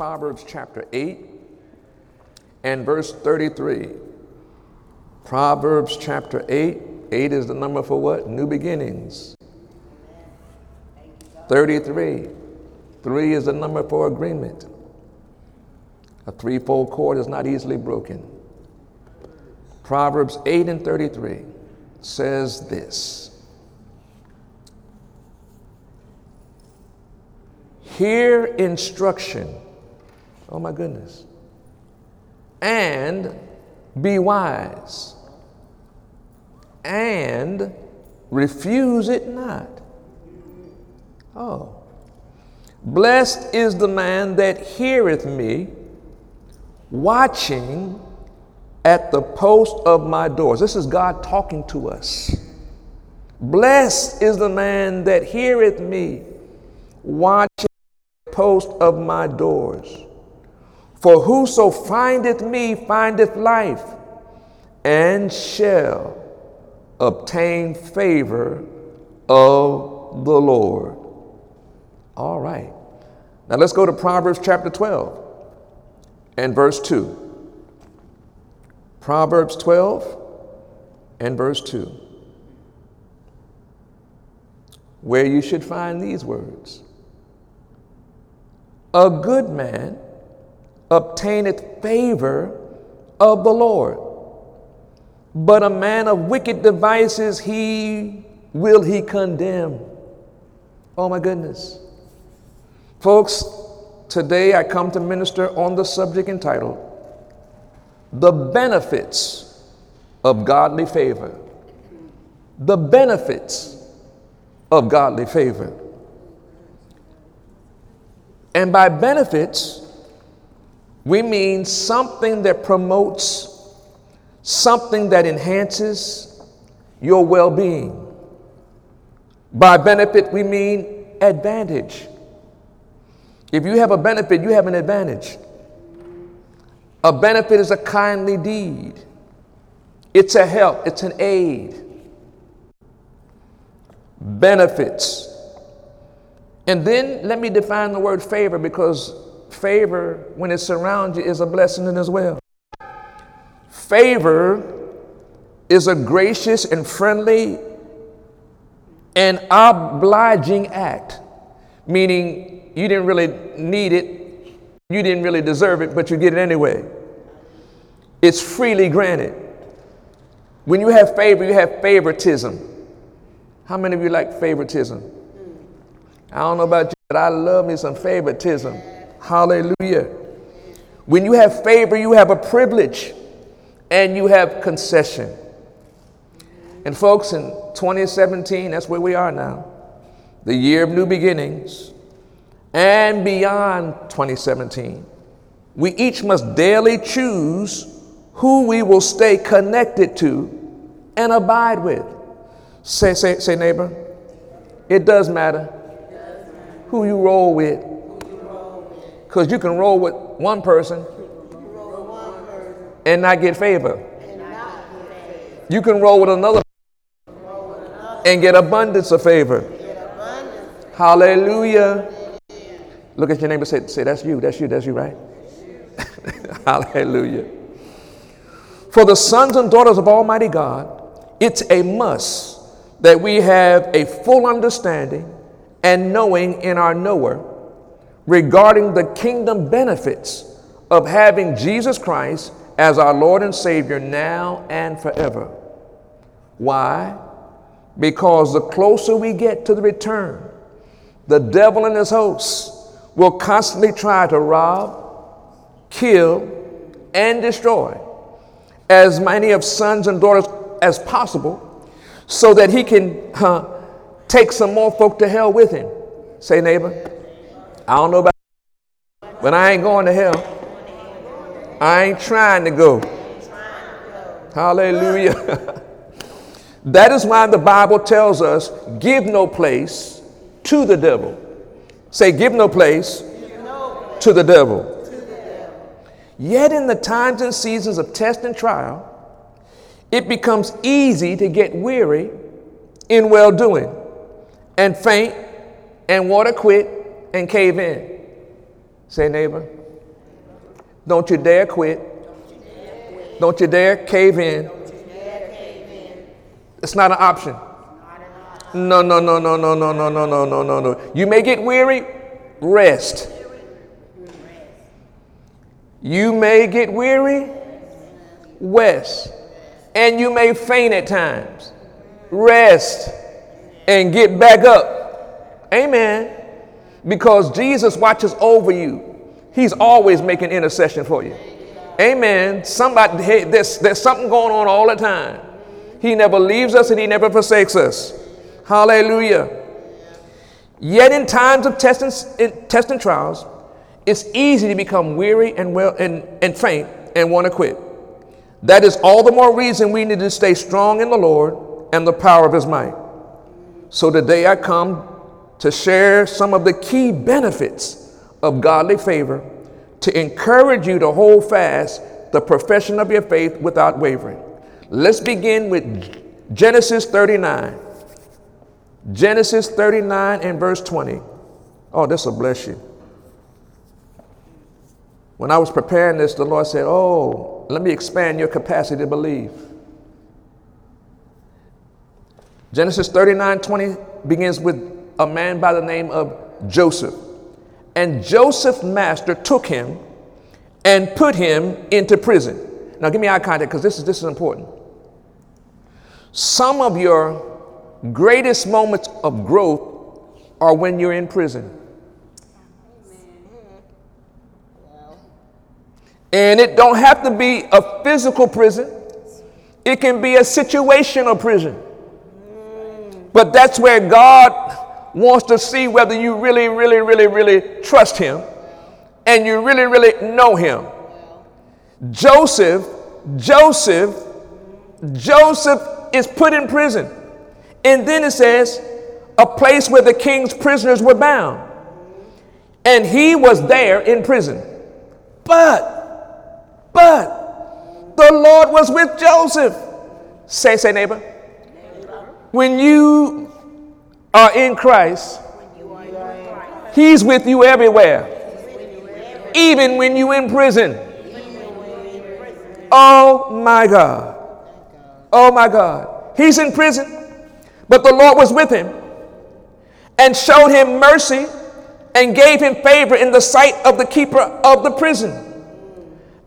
Proverbs chapter 8 and verse 33. Proverbs chapter 8. 8 is the number for what? New beginnings. 33. 3 is the number for agreement. A threefold cord is not easily broken. Proverbs 8 and 33 says this Hear instruction. Oh my goodness. And be wise. And refuse it not. Oh. Blessed is the man that heareth me, watching at the post of my doors. This is God talking to us. Blessed is the man that heareth me, watching at the post of my doors. For whoso findeth me findeth life, and shall obtain favor of the Lord. All right. Now let's go to Proverbs chapter 12 and verse 2. Proverbs 12 and verse 2, where you should find these words A good man obtaineth favor of the Lord, but a man of wicked devices he will he condemn. Oh my goodness. Folks, today I come to minister on the subject entitled the benefits of godly favor. The benefits of godly favor. And by benefits, we mean something that promotes, something that enhances your well being. By benefit, we mean advantage. If you have a benefit, you have an advantage. A benefit is a kindly deed, it's a help, it's an aid. Benefits. And then let me define the word favor because favor, when it surrounds you, is a blessing as well. Favor is a gracious and friendly and obliging act, meaning you didn't really need it, you didn't really deserve it, but you get it anyway. It's freely granted. When you have favor, you have favoritism. How many of you like favoritism? I don't know about you, but I love me some favoritism. Hallelujah. When you have favor, you have a privilege and you have concession. And folks, in 2017, that's where we are now, the year of new beginnings and beyond 2017. We each must daily choose who we will stay connected to and abide with. Say, say, say, neighbor, it does matter who you roll with. Because you can roll with one person and not get favor. You can roll with another and get abundance of favor. Hallelujah. Look at your neighbor say, say, That's you, that's you, that's you, right? Hallelujah. For the sons and daughters of Almighty God, it's a must that we have a full understanding and knowing in our knower regarding the kingdom benefits of having Jesus Christ as our Lord and Savior now and forever. Why? Because the closer we get to the return, the devil and his hosts will constantly try to rob, kill, and destroy as many of sons and daughters as possible so that he can uh, take some more folk to hell with him. Say, neighbor, I don't know about but I ain't going to hell. I ain't trying to go. Hallelujah. that is why the Bible tells us give no place to the devil. Say, give no place, to the devil. Yet, in the times and seasons of test and trial, it becomes easy to get weary in well doing and faint and want to quit and cave in. Say, neighbor, don't you dare quit. Don't you dare cave in. It's not an option. No, no, no, no, no, no, no, no, no, no, no, no. You may get weary, rest. You may get weary, rest. And you may faint at times. Rest and get back up. Amen. Because Jesus watches over you. He's always making intercession for you. Amen. Somebody, hey, there's, there's something going on all the time. He never leaves us and he never forsakes us. Hallelujah. Yet in times of testing, in testing trials, it's easy to become weary and, well, and, and faint and want to quit. That is all the more reason we need to stay strong in the Lord and the power of his might. So today I come to share some of the key benefits of godly favor to encourage you to hold fast the profession of your faith without wavering. Let's begin with Genesis 39. Genesis 39 and verse 20. Oh, this will bless you. When I was preparing this, the Lord said, Oh, let me expand your capacity to believe. Genesis 39 20 begins with a man by the name of Joseph. And Joseph's master took him and put him into prison. Now, give me eye contact because this is, this is important. Some of your greatest moments of growth are when you're in prison. And it don't have to be a physical prison. It can be a situational prison. But that's where God wants to see whether you really, really, really, really trust Him and you really, really know Him. Joseph, Joseph, Joseph is put in prison. And then it says, a place where the king's prisoners were bound. And he was there in prison. But, but, the Lord was with Joseph. Say, say, neighbor. When you are in Christ, He's with you everywhere, even when you're in prison. Oh my God. Oh my God. He's in prison. But the Lord was with him and showed him mercy and gave him favor in the sight of the keeper of the prison.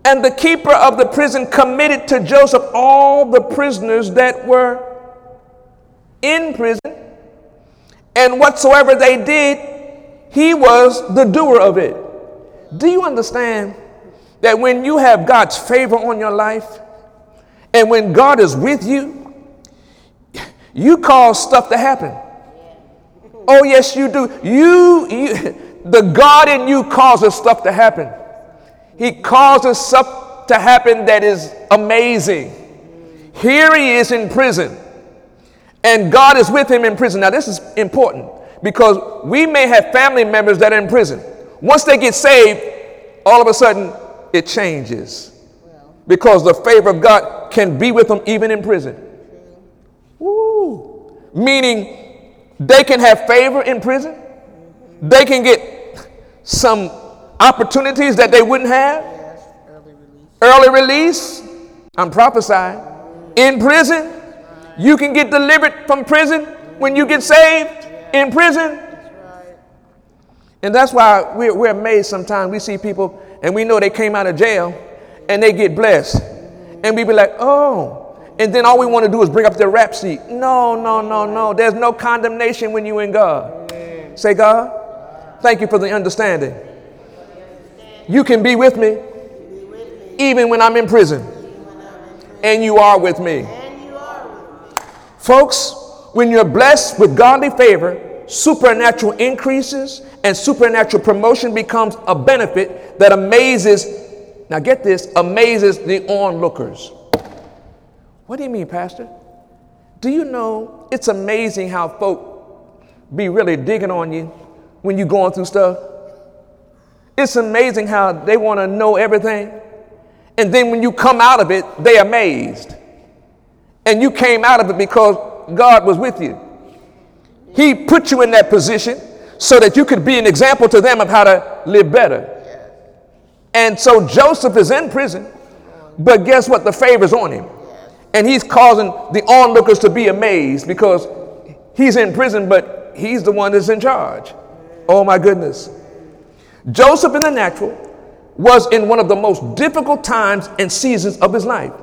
And the keeper of the prison committed to Joseph all the prisoners that were in prison. And whatsoever they did, he was the doer of it. Do you understand that when you have God's favor on your life and when God is with you, you cause stuff to happen. Oh, yes, you do. You, you, the God in you causes stuff to happen. He causes stuff to happen that is amazing. Here he is in prison, and God is with him in prison. Now, this is important because we may have family members that are in prison. Once they get saved, all of a sudden it changes because the favor of God can be with them even in prison. Meaning they can have favor in prison, they can get some opportunities that they wouldn't have. Early release, I'm prophesying. In prison, you can get delivered from prison when you get saved in prison. And that's why we're, we're amazed sometimes. We see people and we know they came out of jail and they get blessed. And we be like, oh, and then all we want to do is bring up their rap sheet. No, no, no, no. There's no condemnation when you in God. Say, God, thank you for the understanding. You can be with me even when I'm in prison. And you are with me. Folks, when you're blessed with godly favor, supernatural increases and supernatural promotion becomes a benefit that amazes, now get this, amazes the onlookers. What do you mean, Pastor? Do you know it's amazing how folk be really digging on you when you're going through stuff? It's amazing how they want to know everything. And then when you come out of it, they amazed. And you came out of it because God was with you. He put you in that position so that you could be an example to them of how to live better. And so Joseph is in prison, but guess what? The favor's on him. And he's causing the onlookers to be amazed because he's in prison, but he's the one that's in charge. Oh my goodness. Joseph in the natural was in one of the most difficult times and seasons of his life.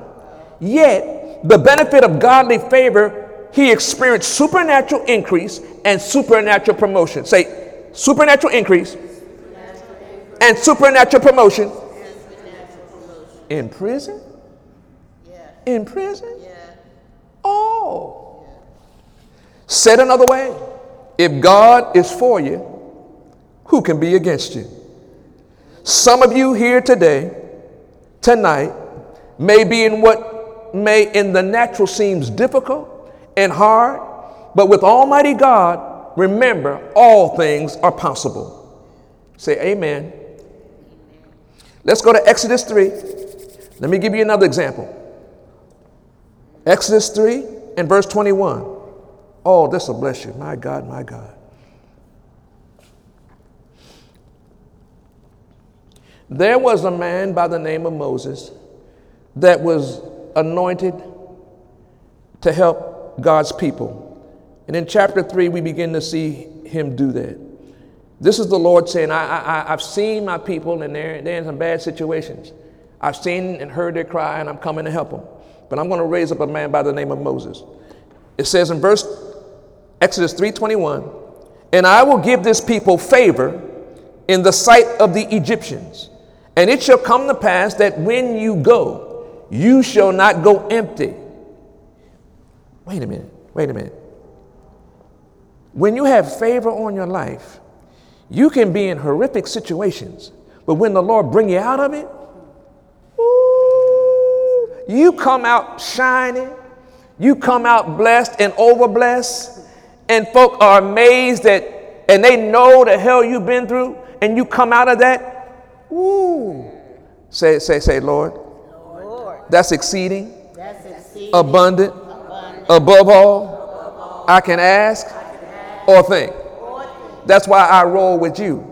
Yet, the benefit of godly favor, he experienced supernatural increase and supernatural promotion. Say, supernatural increase and supernatural promotion. In prison? In prison? Oh. Said another way, if God is for you, who can be against you? Some of you here today, tonight, may be in what may in the natural seems difficult and hard, but with Almighty God, remember all things are possible. Say amen. Let's go to Exodus 3. Let me give you another example. Exodus 3 and verse 21. Oh, this will bless you. My God, my God. There was a man by the name of Moses that was anointed to help God's people. And in chapter 3, we begin to see him do that. This is the Lord saying, I, I, have seen my people and they're, they're in some bad situations. I've seen and heard their cry and I'm coming to help them. But I'm going to raise up a man by the name of Moses. It says in verse Exodus 3:21, "And I will give this people favor in the sight of the Egyptians, and it shall come to pass that when you go, you shall not go empty. Wait a minute, wait a minute. When you have favor on your life, you can be in horrific situations, but when the Lord bring you out of it, ooh, you come out shining, you come out blessed and overblessed, and folk are amazed that, and they know the hell you've been through, and you come out of that Woo. Say, say, say, Lord. That's exceeding, That's exceeding abundant, abundant, above all, above all I, can ask, I can ask or, think. or think. That's why I roll with you.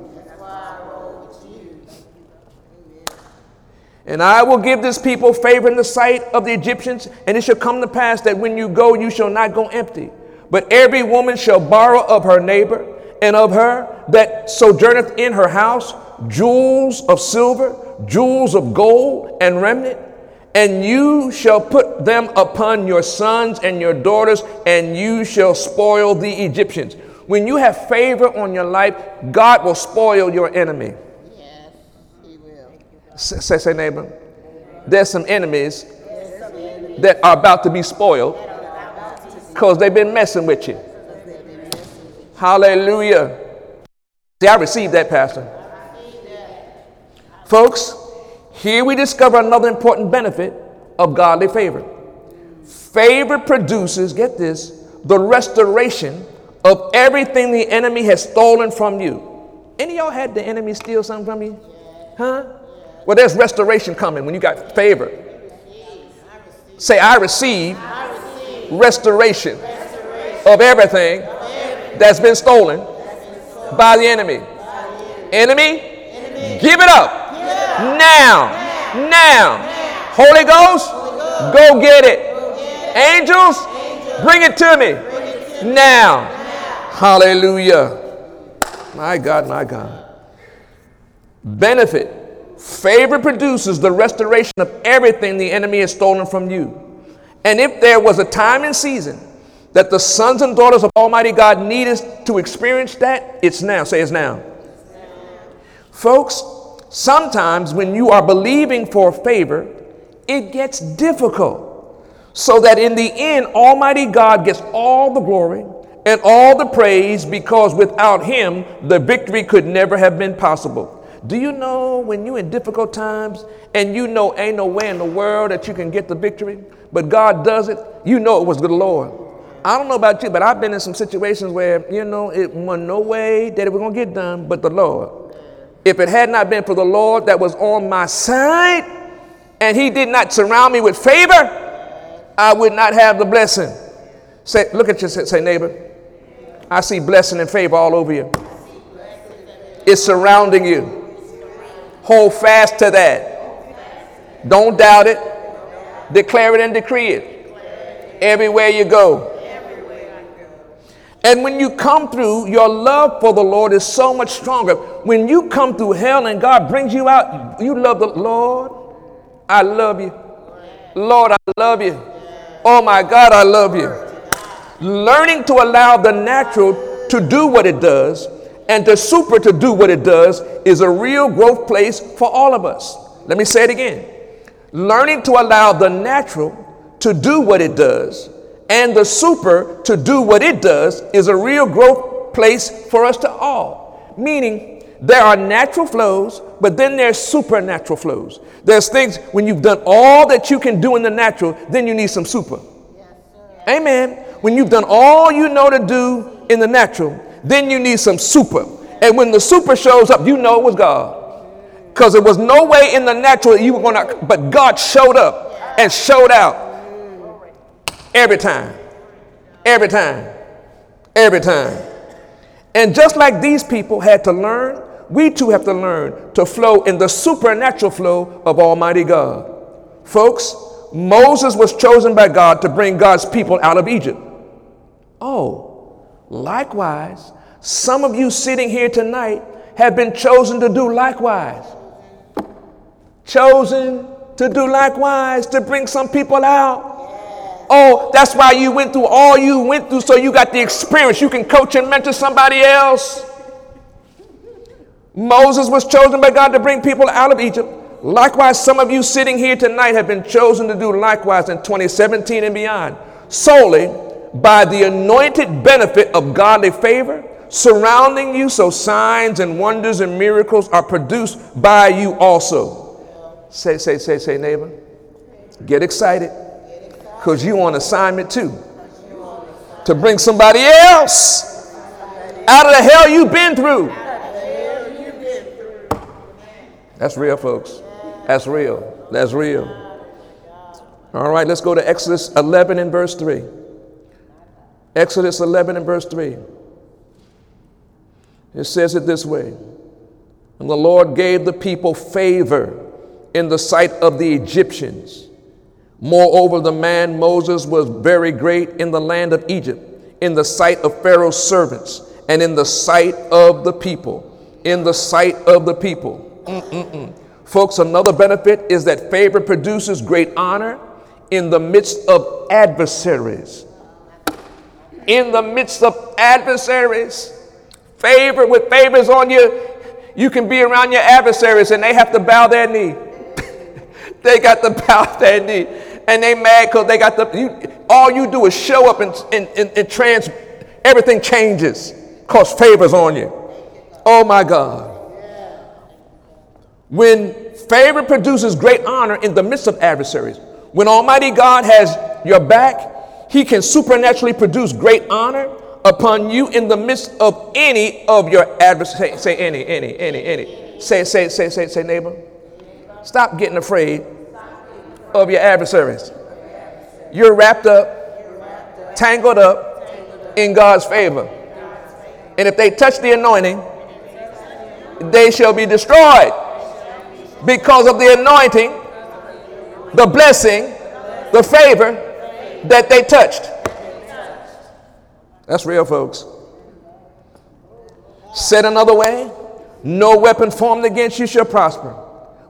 And I will give this people favor in the sight of the Egyptians, and it shall come to pass that when you go, you shall not go empty. But every woman shall borrow of her neighbor and of her that sojourneth in her house jewels of silver, jewels of gold, and remnant, and you shall put them upon your sons and your daughters, and you shall spoil the Egyptians. When you have favor on your life, God will spoil your enemy. Yes, He will. Say, say, neighbor. There's some enemies that are about to be spoiled because they've been messing with you. Hallelujah. See, I received that, Pastor. Folks, here we discover another important benefit of godly favor. Favor produces, get this, the restoration of everything the enemy has stolen from you. Any of y'all had the enemy steal something from you? Huh? Well, there's restoration coming when you got favor. Say, I receive, restoration, of everything that's been stolen by the enemy. Enemy, give it up now. Now. Holy Ghost, go get it. Angels, bring it to me. Now. Hallelujah. My God, my God. Benefit. Favor produces the restoration of everything the enemy has stolen from you. And if there was a time and season that the sons and daughters of Almighty God needed to experience that, it's now. Say it's now. Folks, sometimes when you are believing for favor, it gets difficult. So that in the end, Almighty God gets all the glory and all the praise because without Him, the victory could never have been possible. Do you know when you're in difficult times and you know ain't no way in the world that you can get the victory, but God does it, you know it was the Lord. I don't know about you, but I've been in some situations where, you know, it was no way that it was going to get done but the Lord. If it had not been for the Lord that was on my side and he did not surround me with favor, I would not have the blessing. Say, look at your say, neighbor. I see blessing and favor all over you. It's surrounding you. Hold fast to that. Don't doubt it. Declare it and decree it. Everywhere you go. And when you come through, your love for the Lord is so much stronger. When you come through hell and God brings you out, you love the Lord. I love you. Lord, I love you. Oh my God, I love you. Learning to allow the natural to do what it does and the super to do what it does is a real growth place for all of us. Let me say it again. Learning to allow the natural to do what it does and the super to do what it does is a real growth place for us to all. Meaning, there are natural flows, but then there's supernatural flows. There's things when you've done all that you can do in the natural, then you need some super. Amen. When you've done all you know to do in the natural, then you need some super. And when the super shows up, you know it was God. Because there was no way in the natural you were going to, but God showed up and showed out Every time. Every time. Every time. And just like these people had to learn, we too have to learn to flow in the supernatural flow of Almighty God. Folks, Moses was chosen by God to bring God's people out of Egypt. Oh, likewise, some of you sitting here tonight have been chosen to do likewise. Chosen to do likewise, to bring some people out. Oh, that's why you went through all you went through, so you got the experience. You can coach and mentor somebody else. Moses was chosen by God to bring people out of Egypt. Likewise, some of you sitting here tonight have been chosen to do likewise in 2017 and beyond, solely by the anointed benefit of godly favor surrounding you, so signs and wonders and miracles are produced by you also. Say, say, say, say, neighbor. Get excited because you on assignment too. To bring somebody else out of the hell you've been through. That's real, folks. That's real. That's real. All right, let's go to Exodus 11 and verse 3. Exodus 11 and verse 3. It says it this way And the Lord gave the people favor in the sight of the Egyptians Moreover, the man Moses was very great in the land of Egypt, in the sight of Pharaoh's servants, and in the sight of the people. In the sight of the people. Mm-mm-mm. Folks, another benefit is that favor produces great honor in the midst of adversaries. In the midst of adversaries, favor with favors on you, you can be around your adversaries and they have to bow their knee. they got to bow their knee and they mad because they got the, you, all you do is show up and, and, and, and trans, everything changes because favors on you. Oh my God. When favor produces great honor in the midst of adversaries, when Almighty God has your back, He can supernaturally produce great honor upon you in the midst of any of your adversaries. Say, say any, any, any, any. Say, say, say, say, say, neighbor. Stop getting afraid of your adversaries. You're wrapped up, tangled up in God's favor. And if they touch the anointing, they shall be destroyed because of the anointing, the blessing, the favor that they touched. That's real, folks. Said another way, no weapon formed against you shall prosper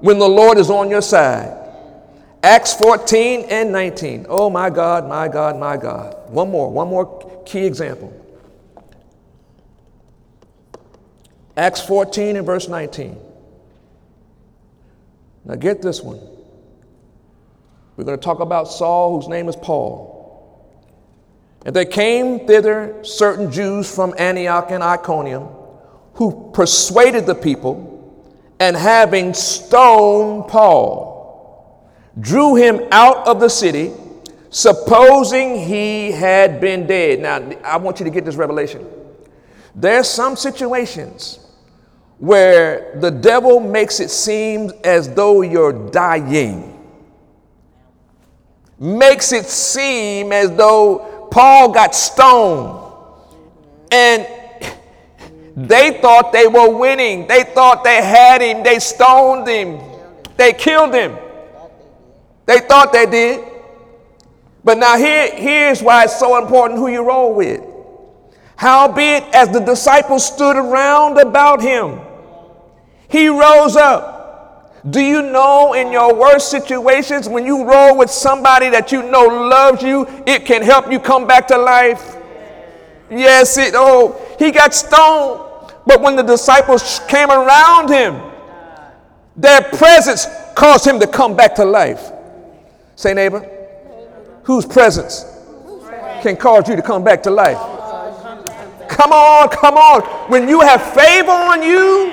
when the Lord is on your side. Acts 14 and 19. Oh my God, my God, my God. One more, one more key example. Acts 14 and verse 19. Now get this one. We're going to talk about Saul, whose name is Paul. And there came thither certain Jews from Antioch and Iconium who persuaded the people, and having stoned Paul, drew him out of the city, supposing he had been dead. Now, I want you to get this revelation. There's some situations where the devil makes it seem as though you're dying. Makes it seem as though Paul got stoned. And They thought they were winning. They thought they had him. They stoned him. They killed him. They thought they did. But now here, here's why it's so important who you roll with. Howbeit, as the disciples stood around about him, he rose up. Do you know in your worst situations, when you roll with somebody that you know loves you, it can help you come back to life? Yes, it, oh, he got stoned. But when the disciples came around him, their presence caused him to come back to life. Say, neighbor, whose presence can cause you to come back to life? Come on, come on. When you have favor on you,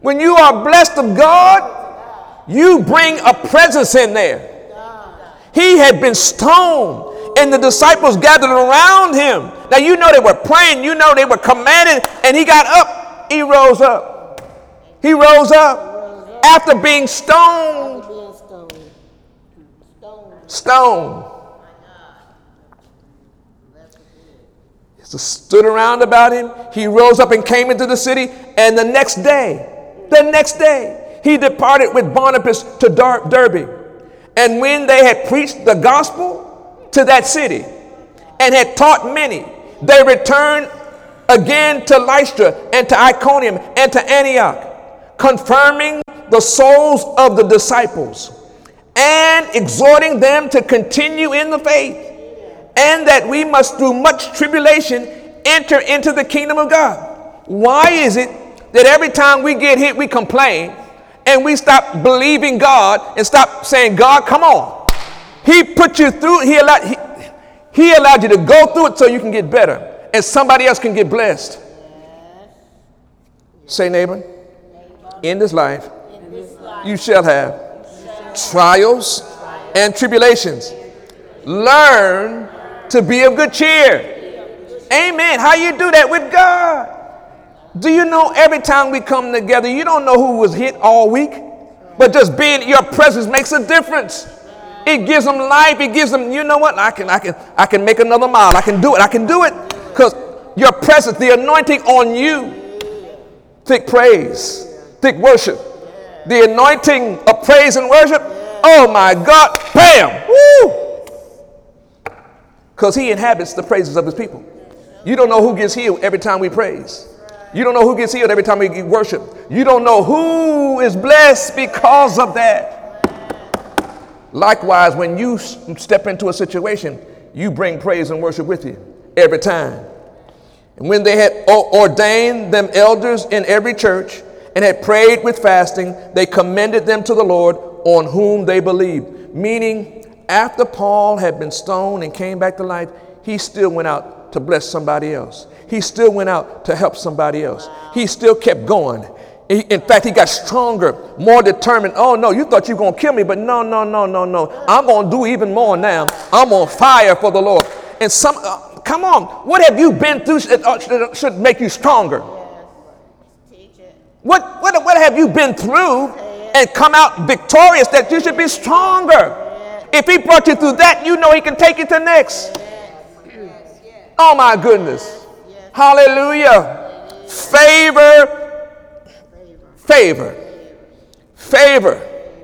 when you are blessed of God, you bring a presence in there. He had been stoned, and the disciples gathered around him. Now, you know they were praying, you know they were commanded, and he got up. He rose up. He rose up after being stoned. Stoned. So stood around about him. He rose up and came into the city, and the next day, the next day, he departed with Barnabas to Dar- Derbe. And when they had preached the gospel to that city and had taught many, they returned again to Lystra and to Iconium and to Antioch, confirming the souls of the disciples and exhorting them to continue in the faith, and that we must through much tribulation enter into the kingdom of God. Why is it that every time we get hit, we complain and we stop believing God and stop saying, God, come on. He put you through, He allowed, he, he allowed you to go through it so you can get better and somebody else can get blessed. Say, neighbor, in this life, you shall have trials and tribulations. Learn to be of good cheer. Amen. How you do that with God? Do you know every time we come together, you don't know who was hit all week, but just being your presence makes a difference. It gives them life. It gives them, you know what? I can, I can, I can make another mile. I can do it. I can do it because your presence, the anointing on you. Thick praise, thick worship, the anointing of praise and worship. Oh my God, bam, woo! Because He inhabits the praises of His people. You don't know who gets healed every time we praise. You don't know who gets healed every time we worship. You don't know who is blessed because of that. Likewise, when you step into a situation, you bring praise and worship with you every time. And when they had ordained them elders in every church and had prayed with fasting, they commended them to the Lord on whom they believed. Meaning, after Paul had been stoned and came back to life, he still went out to bless somebody else he still went out to help somebody else. He still kept going. in fact, he got stronger, more determined. Oh, no, you thought you were going to kill me, but no, no, no, no, no. I'm going to do even more now. I'm on fire for the Lord. And some, uh, come on, what have you been through that uh, should make you stronger? What, what, what have you been through and come out victorious that you should be stronger? If he brought you through that, you know he can take you to next. Oh my goodness. Hallelujah. Favor, favor, favor,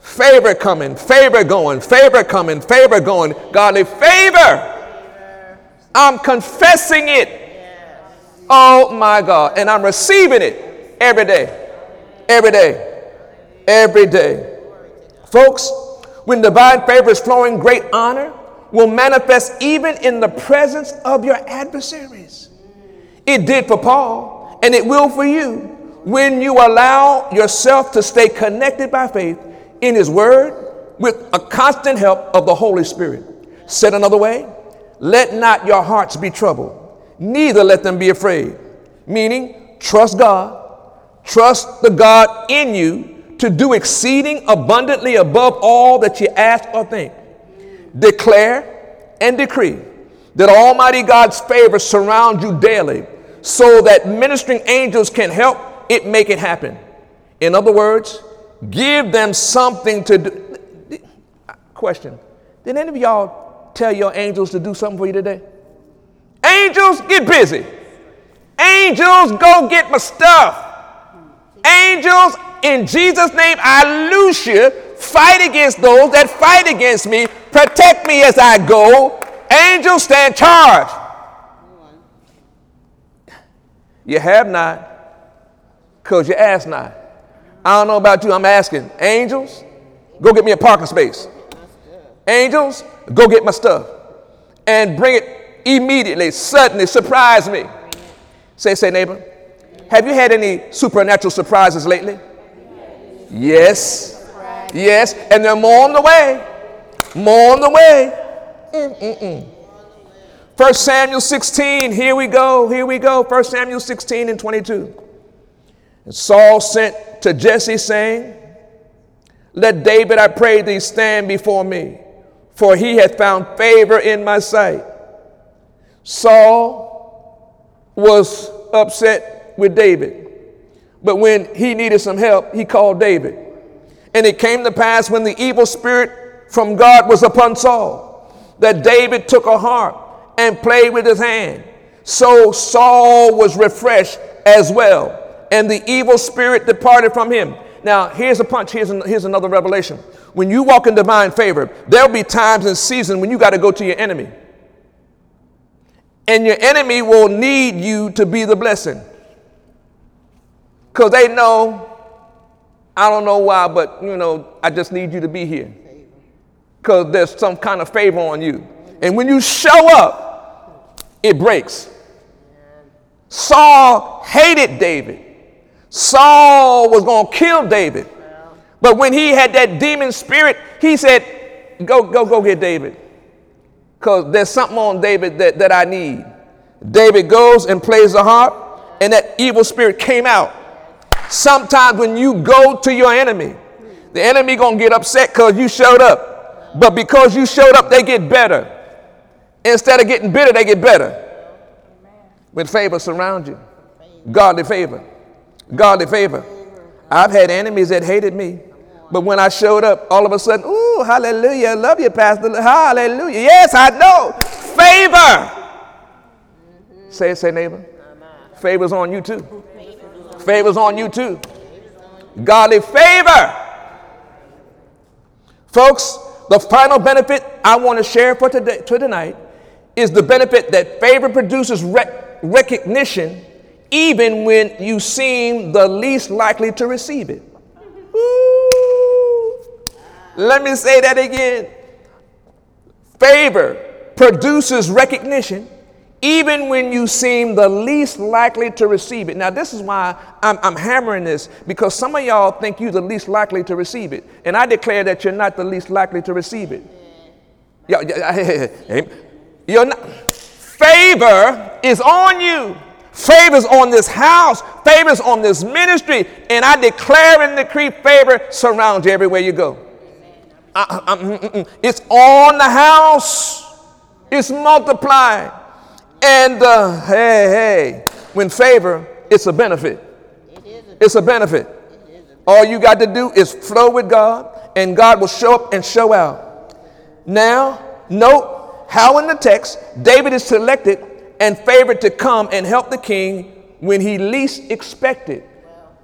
favor coming, favor going, favor coming, favor going, godly favor. I'm confessing it. Oh my God. And I'm receiving it every day, every day, every day. Folks, when divine favor is flowing, great honor will manifest even in the presence of your adversaries. It did for Paul, and it will for you when you allow yourself to stay connected by faith in His Word with a constant help of the Holy Spirit. Said another way, let not your hearts be troubled, neither let them be afraid. Meaning, trust God, trust the God in you to do exceeding abundantly above all that you ask or think. Declare and decree that Almighty God's favor surround you daily so that ministering angels can help it make it happen. In other words, give them something to do. Question Did any of y'all tell your angels to do something for you today? Angels, get busy. Angels, go get my stuff. Angels, in Jesus' name, I loose you. Fight against those that fight against me. Protect me as I go. Angels, stand charge. You have not, because you ask not. I don't know about you, I'm asking. Angels, go get me a parking space. Angels, go get my stuff and bring it immediately, suddenly, surprise me. Say, say, neighbor, have you had any supernatural surprises lately? Yes. Yes, and they're more on the way. More on the way. Mm-mm-mm. First Samuel 16, here we go, here we go. First Samuel 16 and 22. And Saul sent to Jesse, saying, Let David, I pray thee, stand before me for he hath found favor in my sight. Saul was upset with David, but when he needed some help, he called David. And it came to pass when the evil spirit from God was upon Saul, that David took a harp and played with his hand. So Saul was refreshed as well, and the evil spirit departed from him. Now, here's a punch, here's, an, here's another revelation when you walk in divine favor, there'll be times and seasons when you got to go to your enemy. And your enemy will need you to be the blessing. Because they know, I don't know why, but you know, I just need you to be here. Because there's some kind of favor on you. And when you show up, it breaks. Saul hated David. Saul was going to kill David. But when he had that demon spirit, he said, Go, go, go get David. Because there's something on David that, that I need. David goes and plays the harp, and that evil spirit came out. Sometimes when you go to your enemy, the enemy gonna get upset because you showed up. But because you showed up, they get better. Instead of getting bitter, they get better. With favor surround you. Godly favor. Godly favor. I've had enemies that hated me. But when I showed up, all of a sudden, ooh, hallelujah, I love you, Pastor. Hallelujah. Yes, I know. Favor. Say it, say neighbor. Favor's on you too. Favor's on you too. Godly favor. Folks, the final benefit I want to share for today, to tonight is the benefit that favor produces rec- recognition even when you seem the least likely to receive it. Let me say that again. Favor produces recognition even when you seem the least likely to receive it. Now, this is why I'm, I'm, hammering this because some of y'all think you're the least likely to receive it. And I declare that you're not the least likely to receive it. You're not. Favor is on you. Favors on this house, favors on this ministry, and I declare and decree favor surrounds you everywhere you go. I, I, mm, mm, mm. it's on the house, it's multiplying. And uh, hey, hey, when favor, it's a benefit. It's a benefit. All you got to do is flow with God, and God will show up and show out. Now, note how in the text David is selected and favored to come and help the king when he least expected.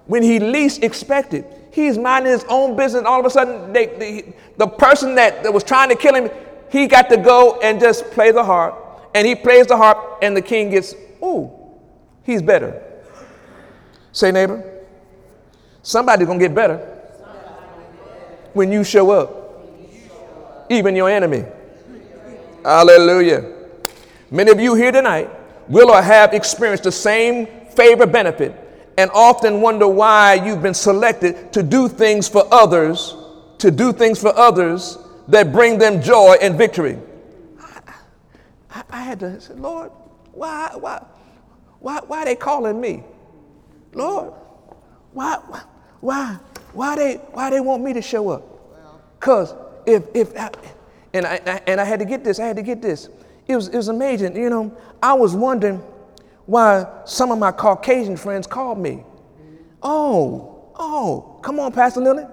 When he least expected. He's minding his own business. All of a sudden, they, the, the person that, that was trying to kill him, he got to go and just play the harp. And he plays the harp, and the king gets, ooh, he's better. Say, neighbor, somebody's gonna get better when you show up, even your enemy. Hallelujah. Many of you here tonight will or have experienced the same favor benefit and often wonder why you've been selected to do things for others, to do things for others that bring them joy and victory. I, I had to say, Lord, why, why, why, why are they calling me? Lord, why, why, why they, why they want me to show up? Because if, if, I, and I, and I had to get this, I had to get this. It was, it was amazing. You know, I was wondering why some of my Caucasian friends called me. Oh, oh, come on, Pastor Lilly.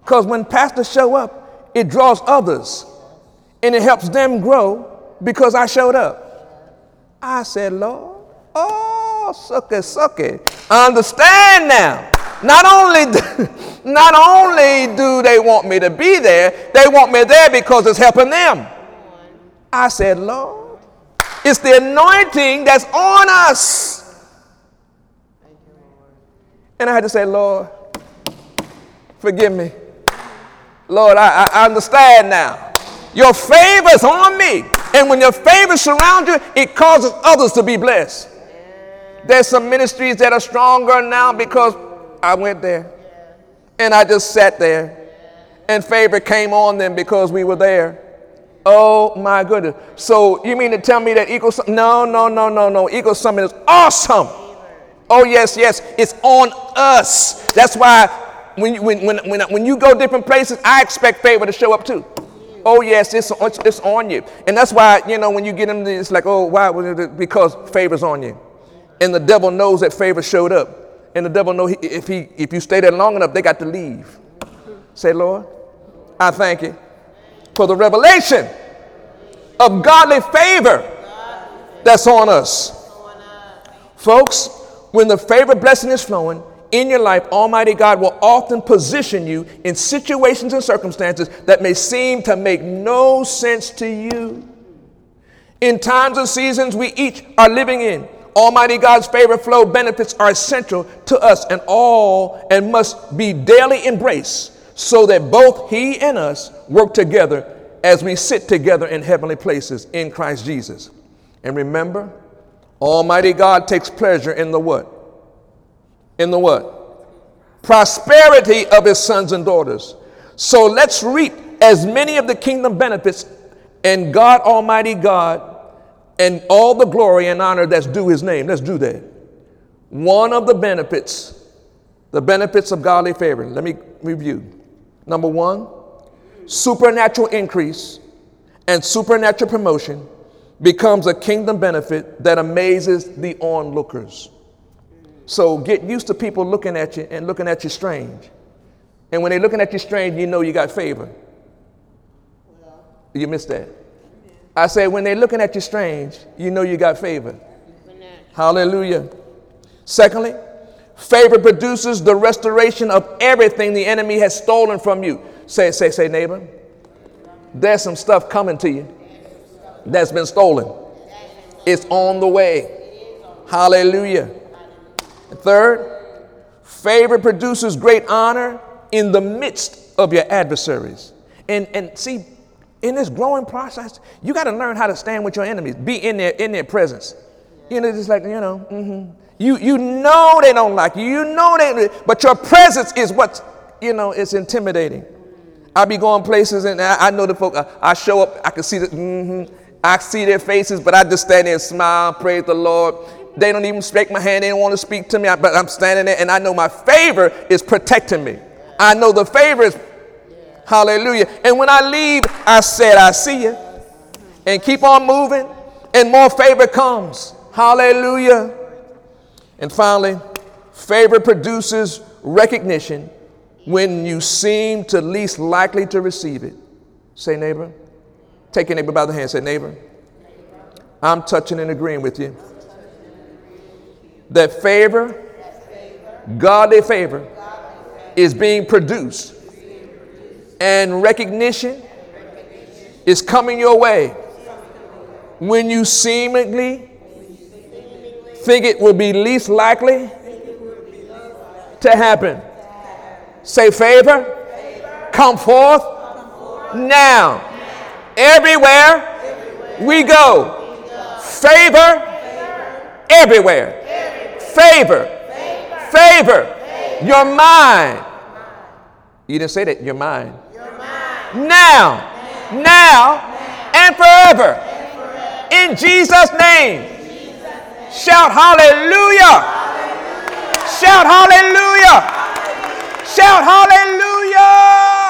Because when pastors show up, it draws others and it helps them grow because I showed up. I said, Lord, oh, suck it, it. Understand now. Not only, not only do they want me to be there, they want me there because it's helping them. I said, Lord, it's the anointing that's on us. And I had to say, Lord, forgive me. Lord, I, I understand now. Your favor's on me. And when your favor surrounds you, it causes others to be blessed. There's some ministries that are stronger now because I went there. And I just sat there. And favor came on them because we were there. Oh my goodness. So you mean to tell me that Eagle Summit? No, no, no, no, no. Eagle Summit is awesome. Oh, yes, yes. It's on us. That's why when, when, when, when, when you go different places, I expect favor to show up too. Oh, yes, it's, it's, on you. And that's why, you know, when you get them, it's like, oh, why? Because favor's on you. And the devil knows that favor showed up. And the devil knows if, he, if you stay there long enough, they got to leave. Say, Lord, I thank you for the revelation of godly favor that's on us. Folks, when the favor blessing is flowing, in your life, Almighty God will often position you in situations and circumstances that may seem to make no sense to you. In times and seasons we each are living in, Almighty God's favor flow benefits are essential to us and all and must be daily embraced so that both He and us work together as we sit together in heavenly places in Christ Jesus. And remember, Almighty God takes pleasure in the what? In the what? Prosperity of his sons and daughters. So let's reap as many of the kingdom benefits and God Almighty God and all the glory and honor that's due his name. Let's do that. One of the benefits, the benefits of godly favor. Let me review. Number one, supernatural increase and supernatural promotion becomes a kingdom benefit that amazes the onlookers. So get used to people looking at you and looking at you strange. And when they're looking at you strange, you know you got favor. You missed that. I say, when they're looking at you strange, you know you got favor. Hallelujah. Secondly, favor produces the restoration of everything the enemy has stolen from you. Say, say, say, neighbor, there's some stuff coming to you that's been stolen. It's on the way. Hallelujah. Third, favor produces great honor in the midst of your adversaries. And, and see, in this growing process, you got to learn how to stand with your enemies, be in their, in their presence. You know, just like, you know, mm-hmm. you, you know they don't like you. You know they, but your presence is what, you know, it's intimidating. I be going places and I, I know the folk, I, I, show up, I can see the, mm-hmm, I see their faces, but I just stand there and smile, praise the Lord. They don't even shake my hand. They don't want to speak to me. But I'm standing there and I know my favor is protecting me. I know the favor is, hallelujah. And when I leave, I said, I see you. And keep on moving, and more favor comes. Hallelujah. And finally, favor produces recognition when you seem to least likely to receive it. Say, neighbor. Take your neighbor by the hand. Say, neighbor. I'm touching and agreeing with you that favor, godly favor, is being produced and recognition is coming your way when you seemingly think it will be least likely to happen. Say favor, come forth now. Everywhere we go, favor everywhere favor. Favor. Your mind. You didn't say that, your mind. Now. Now. And forever. In Jesus' name. Shout hallelujah. Shout hallelujah. Shout hallelujah.